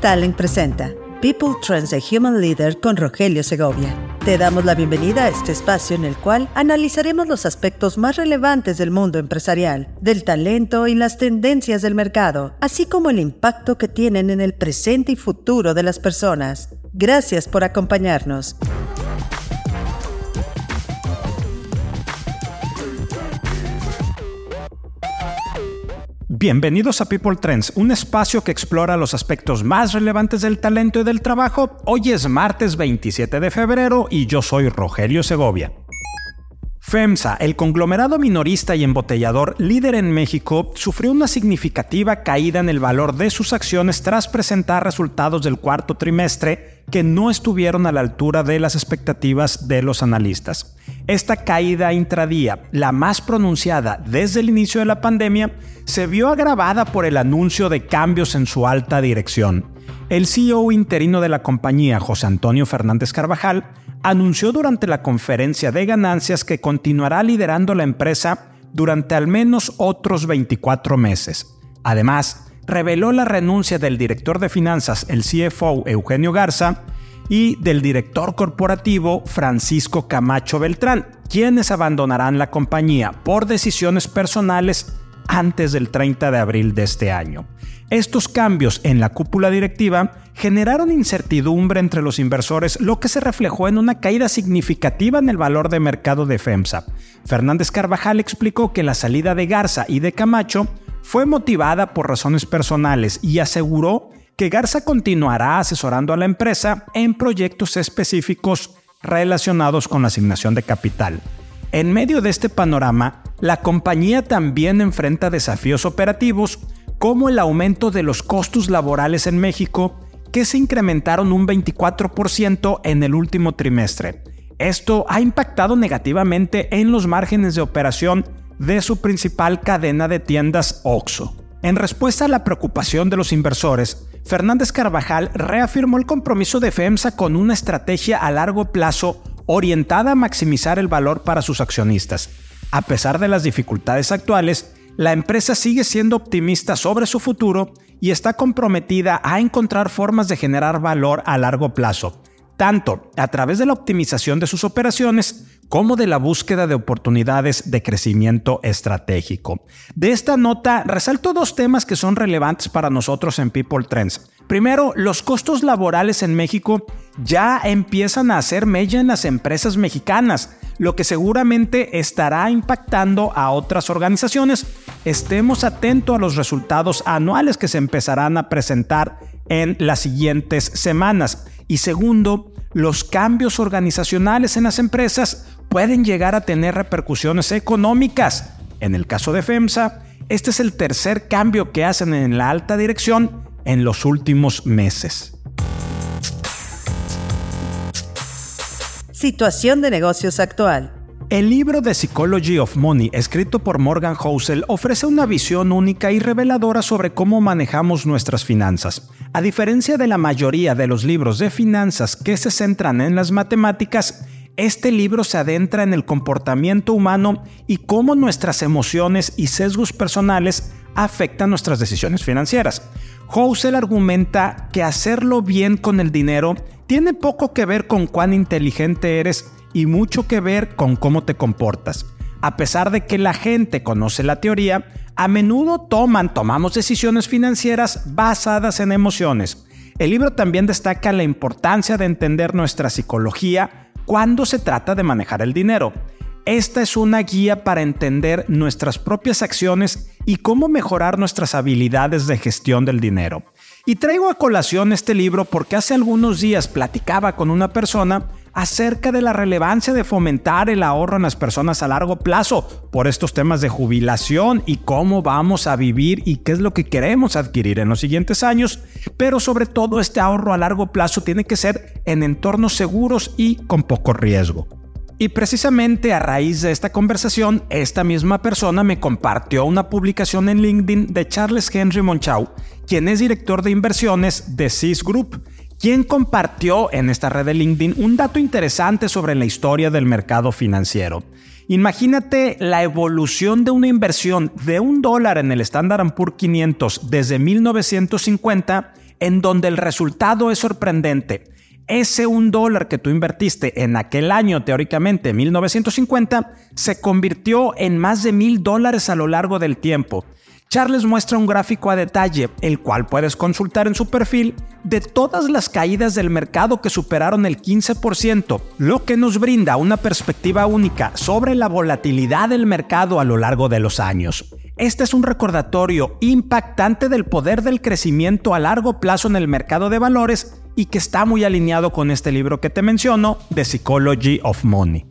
Talent presenta People Trends a Human Leader con Rogelio Segovia. Te damos la bienvenida a este espacio en el cual analizaremos los aspectos más relevantes del mundo empresarial, del talento y las tendencias del mercado, así como el impacto que tienen en el presente y futuro de las personas. Gracias por acompañarnos. Bienvenidos a People Trends, un espacio que explora los aspectos más relevantes del talento y del trabajo. Hoy es martes 27 de febrero y yo soy Rogelio Segovia. FEMSA, el conglomerado minorista y embotellador líder en México, sufrió una significativa caída en el valor de sus acciones tras presentar resultados del cuarto trimestre que no estuvieron a la altura de las expectativas de los analistas. Esta caída intradía, la más pronunciada desde el inicio de la pandemia, se vio agravada por el anuncio de cambios en su alta dirección. El CEO interino de la compañía, José Antonio Fernández Carvajal, anunció durante la conferencia de ganancias que continuará liderando la empresa durante al menos otros 24 meses. Además, reveló la renuncia del director de finanzas, el CFO Eugenio Garza, y del director corporativo Francisco Camacho Beltrán, quienes abandonarán la compañía por decisiones personales antes del 30 de abril de este año. Estos cambios en la cúpula directiva generaron incertidumbre entre los inversores, lo que se reflejó en una caída significativa en el valor de mercado de FEMSA. Fernández Carvajal explicó que la salida de Garza y de Camacho fue motivada por razones personales y aseguró que Garza continuará asesorando a la empresa en proyectos específicos relacionados con la asignación de capital. En medio de este panorama, la compañía también enfrenta desafíos operativos como el aumento de los costos laborales en México, que se incrementaron un 24% en el último trimestre. Esto ha impactado negativamente en los márgenes de operación de su principal cadena de tiendas OXO. En respuesta a la preocupación de los inversores, Fernández Carvajal reafirmó el compromiso de FEMSA con una estrategia a largo plazo orientada a maximizar el valor para sus accionistas. A pesar de las dificultades actuales, la empresa sigue siendo optimista sobre su futuro y está comprometida a encontrar formas de generar valor a largo plazo, tanto a través de la optimización de sus operaciones como de la búsqueda de oportunidades de crecimiento estratégico. De esta nota resalto dos temas que son relevantes para nosotros en People Trends. Primero, los costos laborales en México ya empiezan a hacer mella en las empresas mexicanas, lo que seguramente estará impactando a otras organizaciones. Estemos atentos a los resultados anuales que se empezarán a presentar en las siguientes semanas. Y segundo, los cambios organizacionales en las empresas pueden llegar a tener repercusiones económicas. En el caso de FEMSA, este es el tercer cambio que hacen en la alta dirección en los últimos meses. Situación de negocios actual. El libro The Psychology of Money, escrito por Morgan Housel, ofrece una visión única y reveladora sobre cómo manejamos nuestras finanzas. A diferencia de la mayoría de los libros de finanzas que se centran en las matemáticas, este libro se adentra en el comportamiento humano y cómo nuestras emociones y sesgos personales afectan nuestras decisiones financieras. Housel argumenta que hacerlo bien con el dinero tiene poco que ver con cuán inteligente eres y mucho que ver con cómo te comportas. A pesar de que la gente conoce la teoría, a menudo toman, tomamos decisiones financieras basadas en emociones. El libro también destaca la importancia de entender nuestra psicología cuando se trata de manejar el dinero. Esta es una guía para entender nuestras propias acciones y cómo mejorar nuestras habilidades de gestión del dinero. Y traigo a colación este libro porque hace algunos días platicaba con una persona acerca de la relevancia de fomentar el ahorro en las personas a largo plazo por estos temas de jubilación y cómo vamos a vivir y qué es lo que queremos adquirir en los siguientes años, pero sobre todo este ahorro a largo plazo tiene que ser en entornos seguros y con poco riesgo. Y precisamente a raíz de esta conversación, esta misma persona me compartió una publicación en LinkedIn de Charles Henry Monchau, quien es director de inversiones de CIS Group, quien compartió en esta red de LinkedIn un dato interesante sobre la historia del mercado financiero. Imagínate la evolución de una inversión de un dólar en el Standard Poor's 500 desde 1950 en donde el resultado es sorprendente. Ese un dólar que tú invertiste en aquel año, teóricamente 1950, se convirtió en más de mil dólares a lo largo del tiempo. Charles muestra un gráfico a detalle, el cual puedes consultar en su perfil, de todas las caídas del mercado que superaron el 15%, lo que nos brinda una perspectiva única sobre la volatilidad del mercado a lo largo de los años. Este es un recordatorio impactante del poder del crecimiento a largo plazo en el mercado de valores y que está muy alineado con este libro que te menciono, The Psychology of Money.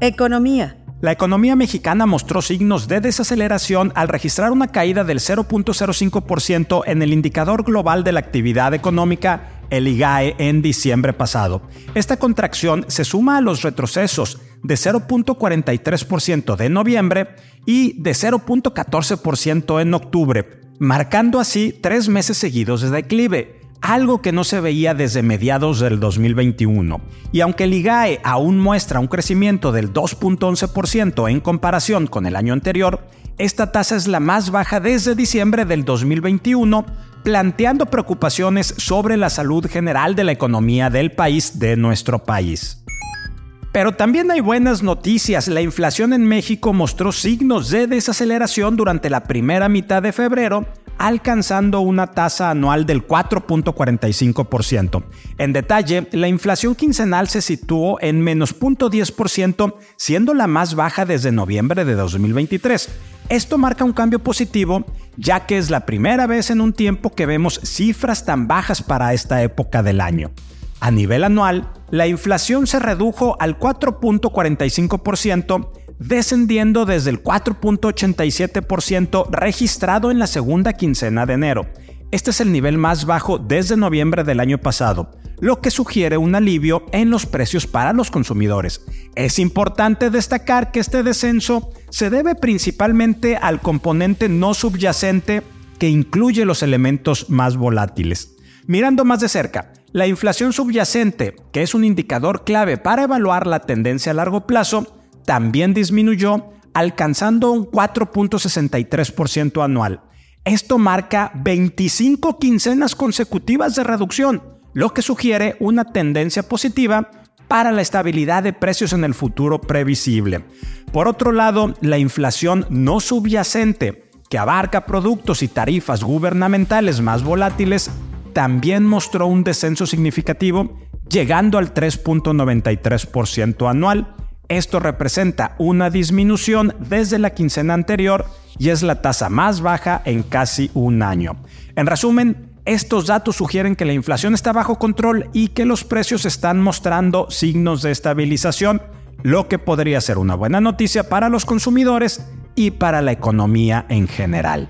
Economía. La economía mexicana mostró signos de desaceleración al registrar una caída del 0.05% en el indicador global de la actividad económica, el IGAE, en diciembre pasado. Esta contracción se suma a los retrocesos de 0.43% de noviembre y de 0.14% en octubre, marcando así tres meses seguidos de declive algo que no se veía desde mediados del 2021. Y aunque el IGAE aún muestra un crecimiento del 2.11% en comparación con el año anterior, esta tasa es la más baja desde diciembre del 2021, planteando preocupaciones sobre la salud general de la economía del país de nuestro país. Pero también hay buenas noticias. La inflación en México mostró signos de desaceleración durante la primera mitad de febrero, alcanzando una tasa anual del 4.45%. En detalle, la inflación quincenal se situó en menos 0.10%, siendo la más baja desde noviembre de 2023. Esto marca un cambio positivo, ya que es la primera vez en un tiempo que vemos cifras tan bajas para esta época del año. A nivel anual, la inflación se redujo al 4.45%, descendiendo desde el 4.87% registrado en la segunda quincena de enero. Este es el nivel más bajo desde noviembre del año pasado, lo que sugiere un alivio en los precios para los consumidores. Es importante destacar que este descenso se debe principalmente al componente no subyacente que incluye los elementos más volátiles. Mirando más de cerca, la inflación subyacente, que es un indicador clave para evaluar la tendencia a largo plazo, también disminuyó, alcanzando un 4.63% anual. Esto marca 25 quincenas consecutivas de reducción, lo que sugiere una tendencia positiva para la estabilidad de precios en el futuro previsible. Por otro lado, la inflación no subyacente, que abarca productos y tarifas gubernamentales más volátiles, también mostró un descenso significativo, llegando al 3.93% anual, esto representa una disminución desde la quincena anterior y es la tasa más baja en casi un año. En resumen, estos datos sugieren que la inflación está bajo control y que los precios están mostrando signos de estabilización, lo que podría ser una buena noticia para los consumidores y para la economía en general.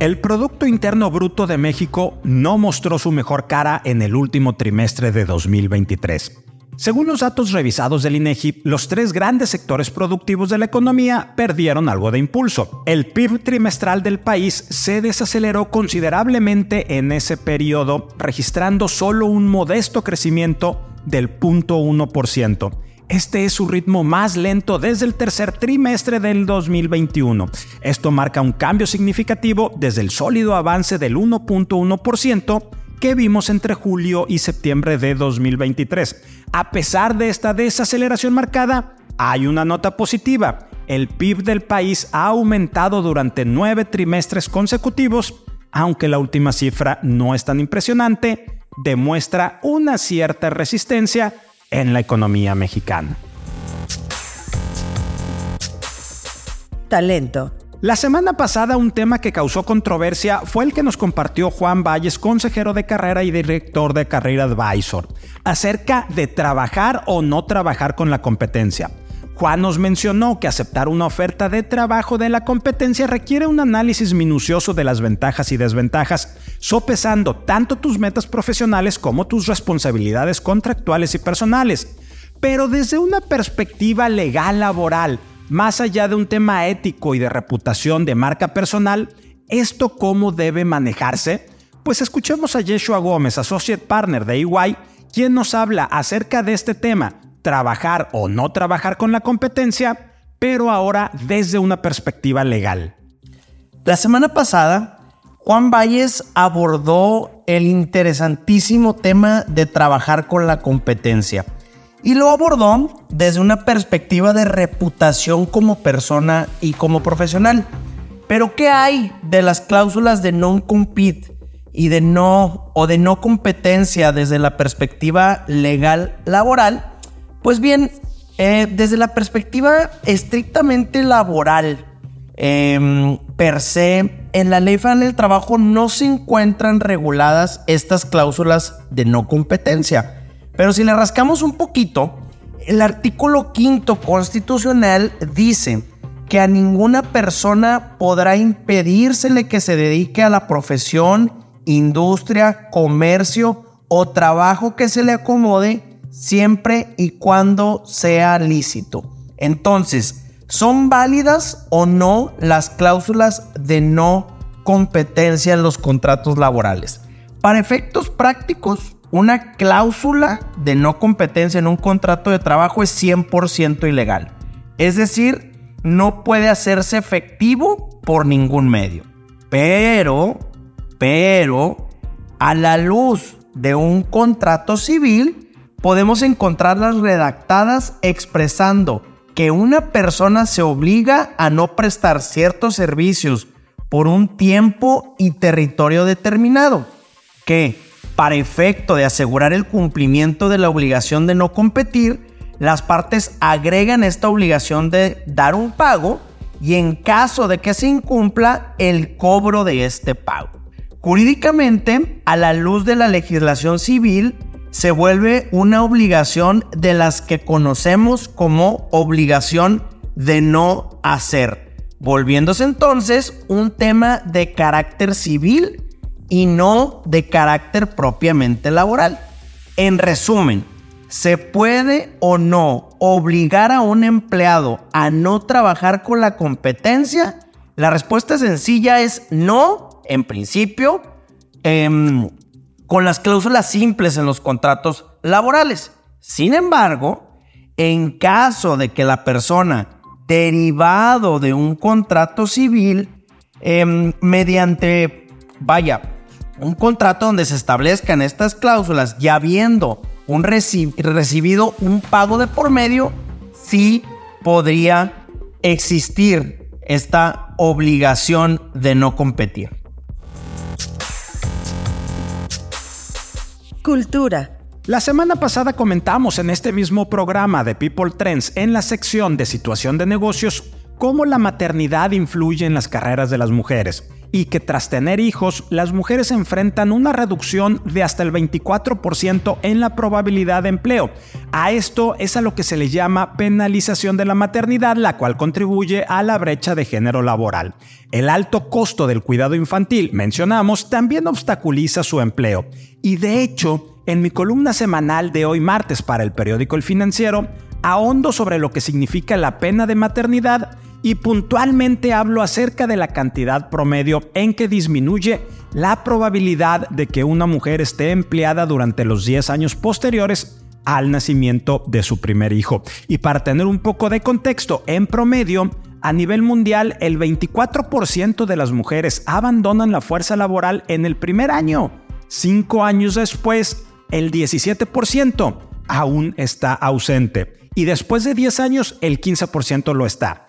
El Producto Interno Bruto de México no mostró su mejor cara en el último trimestre de 2023. Según los datos revisados del INEGI, los tres grandes sectores productivos de la economía perdieron algo de impulso. El PIB trimestral del país se desaceleró considerablemente en ese periodo, registrando solo un modesto crecimiento del 0.1%. Este es su ritmo más lento desde el tercer trimestre del 2021. Esto marca un cambio significativo desde el sólido avance del 1.1% que vimos entre julio y septiembre de 2023. A pesar de esta desaceleración marcada, hay una nota positiva. El PIB del país ha aumentado durante nueve trimestres consecutivos, aunque la última cifra no es tan impresionante, demuestra una cierta resistencia en la economía mexicana. Talento. La semana pasada un tema que causó controversia fue el que nos compartió Juan Valles, consejero de carrera y director de Carrera Advisor, acerca de trabajar o no trabajar con la competencia. Juan nos mencionó que aceptar una oferta de trabajo de la competencia requiere un análisis minucioso de las ventajas y desventajas, sopesando tanto tus metas profesionales como tus responsabilidades contractuales y personales. Pero desde una perspectiva legal laboral, más allá de un tema ético y de reputación de marca personal, ¿esto cómo debe manejarse? Pues escuchemos a Yeshua Gómez, Associate Partner de EY, quien nos habla acerca de este tema, trabajar o no trabajar con la competencia, pero ahora desde una perspectiva legal. La semana pasada Juan Valles abordó el interesantísimo tema de trabajar con la competencia y lo abordó desde una perspectiva de reputación como persona y como profesional. Pero ¿qué hay de las cláusulas de non-compete y de no o de no competencia desde la perspectiva legal laboral? Pues bien, eh, desde la perspectiva estrictamente laboral, em, per se, en la Ley Federal del Trabajo no se encuentran reguladas estas cláusulas de no competencia. Pero si le rascamos un poquito, el artículo quinto constitucional dice que a ninguna persona podrá impedírsele que se dedique a la profesión, industria, comercio o trabajo que se le acomode siempre y cuando sea lícito. Entonces, ¿son válidas o no las cláusulas de no competencia en los contratos laborales? Para efectos prácticos, una cláusula de no competencia en un contrato de trabajo es 100% ilegal. Es decir, no puede hacerse efectivo por ningún medio. Pero, pero, a la luz de un contrato civil, podemos encontrarlas redactadas expresando que una persona se obliga a no prestar ciertos servicios por un tiempo y territorio determinado, que para efecto de asegurar el cumplimiento de la obligación de no competir, las partes agregan esta obligación de dar un pago y en caso de que se incumpla, el cobro de este pago. Jurídicamente, a la luz de la legislación civil, se vuelve una obligación de las que conocemos como obligación de no hacer, volviéndose entonces un tema de carácter civil y no de carácter propiamente laboral. En resumen, ¿se puede o no obligar a un empleado a no trabajar con la competencia? La respuesta sencilla es no, en principio, em, con las cláusulas simples en los contratos laborales. Sin embargo, en caso de que la persona derivado de un contrato civil, em, mediante, vaya, un contrato donde se establezcan estas cláusulas y habiendo un recibido un pago de por medio, sí podría existir esta obligación de no competir. Cultura. La semana pasada comentamos en este mismo programa de People Trends en la sección de situación de negocios cómo la maternidad influye en las carreras de las mujeres y que tras tener hijos, las mujeres enfrentan una reducción de hasta el 24% en la probabilidad de empleo. A esto es a lo que se le llama penalización de la maternidad, la cual contribuye a la brecha de género laboral. El alto costo del cuidado infantil, mencionamos, también obstaculiza su empleo. Y de hecho, en mi columna semanal de hoy martes para el periódico El Financiero, ahondo sobre lo que significa la pena de maternidad y puntualmente hablo acerca de la cantidad promedio en que disminuye la probabilidad de que una mujer esté empleada durante los 10 años posteriores al nacimiento de su primer hijo. Y para tener un poco de contexto, en promedio, a nivel mundial, el 24% de las mujeres abandonan la fuerza laboral en el primer año. Cinco años después, el 17% aún está ausente. Y después de 10 años, el 15% lo está.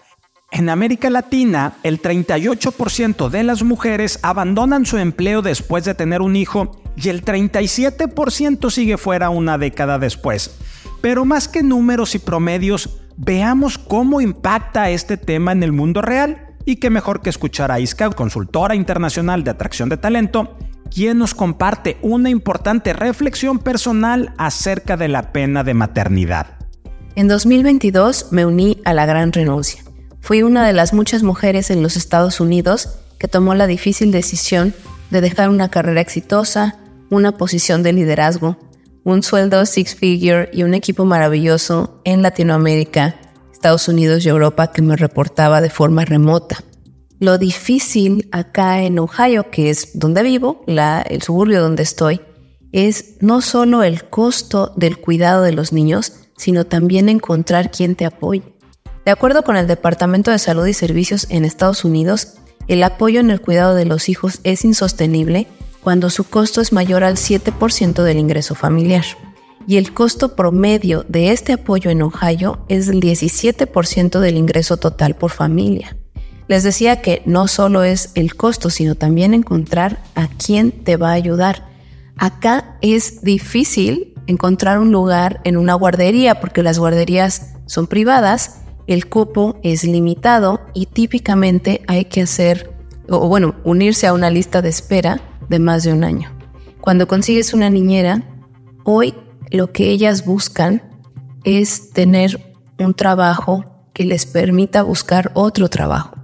En América Latina, el 38% de las mujeres abandonan su empleo después de tener un hijo y el 37% sigue fuera una década después. Pero más que números y promedios, veamos cómo impacta este tema en el mundo real y qué mejor que escuchar a Iska, consultora internacional de atracción de talento, quien nos comparte una importante reflexión personal acerca de la pena de maternidad. En 2022 me uní a la gran renuncia Fui una de las muchas mujeres en los Estados Unidos que tomó la difícil decisión de dejar una carrera exitosa, una posición de liderazgo, un sueldo six figure y un equipo maravilloso en Latinoamérica, Estados Unidos y Europa que me reportaba de forma remota. Lo difícil acá en Ohio, que es donde vivo, el suburbio donde estoy, es no solo el costo del cuidado de los niños, sino también encontrar quien te apoye. De acuerdo con el Departamento de Salud y Servicios en Estados Unidos, El apoyo en el cuidado de los hijos es insostenible cuando su costo es mayor al 7% del ingreso familiar. Y el costo promedio de este apoyo en Ohio es del 17% del ingreso total por familia. Les decía que no solo es el costo, sino también encontrar a quién te va a ayudar. Acá es difícil encontrar un lugar en una guardería porque las guarderías son privadas, el cupo es limitado y típicamente hay que hacer, o bueno, unirse a una lista de espera de más de un año. Cuando consigues una niñera, hoy lo que ellas buscan es tener un trabajo que les permita buscar otro trabajo.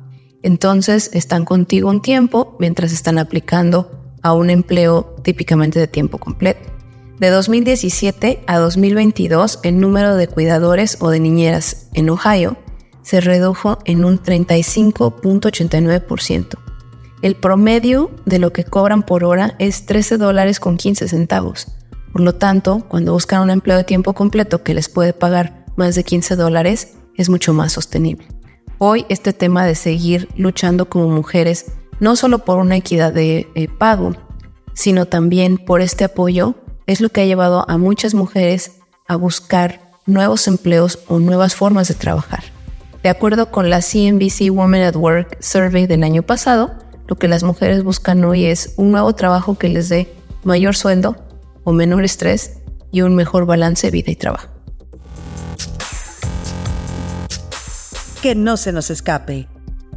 Entonces están contigo un tiempo mientras están aplicando a un empleo típicamente de tiempo completo. De 2017 a 2022, el número de cuidadores o de niñeras en Ohio se redujo en un 35.89%. El promedio de lo que cobran por hora es 13 dólares con 15 centavos. Por lo tanto, cuando buscan un empleo de tiempo completo que les puede pagar más de 15 dólares, es mucho más sostenible. Hoy este tema de seguir luchando como mujeres, no solo por una equidad de eh, pago, sino también por este apoyo, es lo que ha llevado a muchas mujeres a buscar nuevos empleos o nuevas formas de trabajar. De acuerdo con la CNBC Women at Work Survey del año pasado, lo que las mujeres buscan hoy es un nuevo trabajo que les dé mayor sueldo o menor estrés y un mejor balance de vida y trabajo. Que no se nos escape.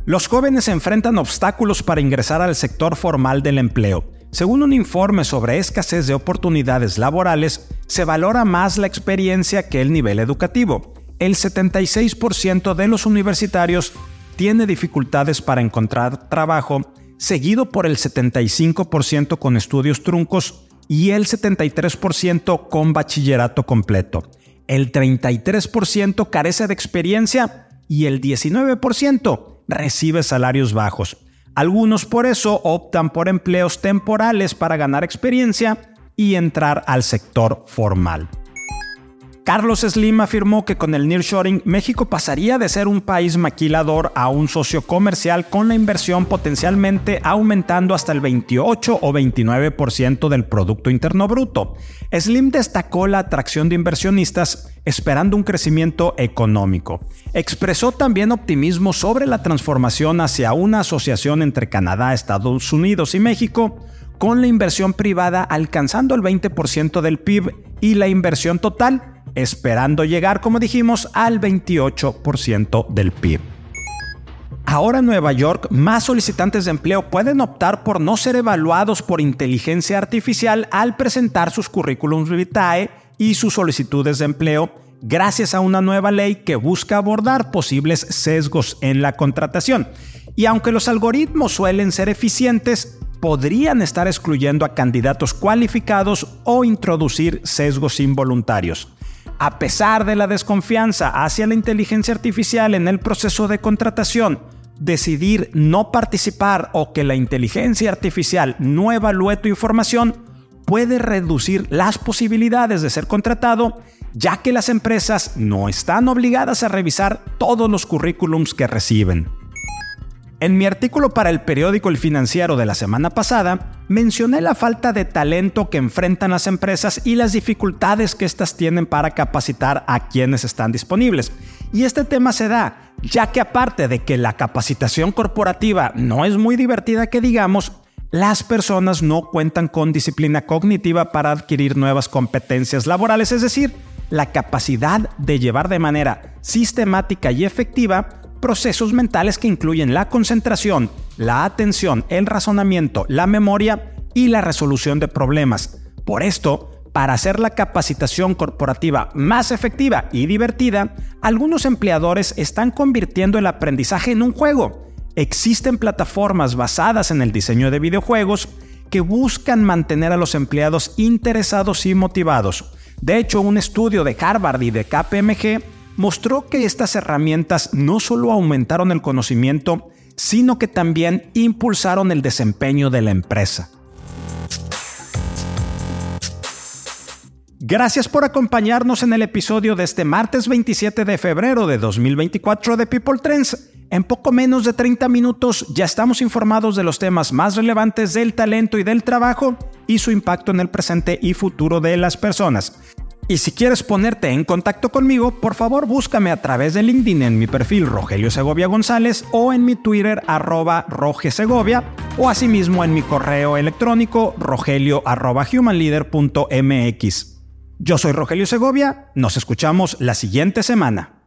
Los jóvenes enfrentan obstáculos para ingresar al sector formal del empleo según un informe sobre escasez de oportunidades laborales, se valora más la experiencia que el nivel educativo. El 76% de los universitarios tiene dificultades para encontrar trabajo, seguido por el 75% con estudios truncos y el 73% con bachillerato completo. El 33% carece de experiencia y el 19% recibe salarios bajos. Algunos por eso optan por empleos temporales para ganar experiencia y entrar al sector formal. Carlos Slim afirmó que con el nearshoring México pasaría de ser un país maquilador a un socio comercial con la inversión potencialmente aumentando hasta el 28 o 29% del Producto Interno Bruto. Slim destacó la atracción de inversionistas esperando un crecimiento económico. Expresó también optimismo sobre la transformación hacia una asociación entre Canadá, Estados Unidos y México, con la inversión privada alcanzando el 20% del PIB y la inversión total esperando llegar, como dijimos, al 28% del PIB. Ahora en Nueva York, más solicitantes de empleo pueden optar por no ser evaluados por inteligencia artificial al presentar sus currículums vitae y sus solicitudes de empleo gracias a una nueva ley que busca abordar posibles sesgos en la contratación. Y aunque los algoritmos suelen ser eficientes, podrían estar excluyendo a candidatos cualificados o introducir sesgos involuntarios a pesar de la desconfianza hacia la inteligencia artificial en el proceso de contratación, decidir no participar o que la inteligencia artificial no evalúe tu información puede reducir las posibilidades de ser contratado, ya que las empresas no están obligadas a revisar todos los currículums que reciben. En mi artículo para el periódico El Financiero de la semana pasada, mencioné la falta de talento que enfrentan las empresas y las dificultades que éstas tienen para capacitar a quienes están disponibles. Y este tema se da, ya que aparte de que la capacitación corporativa no es muy divertida que digamos, las personas no cuentan con disciplina cognitiva para adquirir nuevas competencias laborales, es decir, la capacidad de llevar de manera sistemática y efectiva procesos mentales que incluyen la concentración, la atención, el razonamiento, la memoria y la resolución de problemas. Por esto, para hacer la capacitación corporativa más efectiva y divertida, algunos empleadores están convirtiendo el aprendizaje en un juego. Existen plataformas basadas en el diseño de videojuegos que buscan mantener a los empleados interesados y motivados. De hecho, un estudio de Harvard y de KPMG mostró que estas herramientas no solo aumentaron el conocimiento, sino que también impulsaron el desempeño de la empresa. Gracias por acompañarnos en el episodio de este martes 27 de febrero de 2024 de People Trends. En poco menos de 30 minutos ya estamos informados de los temas más relevantes del talento y del trabajo y su impacto en el presente y futuro de las personas. Y si quieres ponerte en contacto conmigo, por favor búscame a través de LinkedIn en mi perfil Rogelio Segovia González o en mi Twitter arroba Segovia o asimismo en mi correo electrónico rogelio arroba humanleader.mx. Yo soy Rogelio Segovia, nos escuchamos la siguiente semana.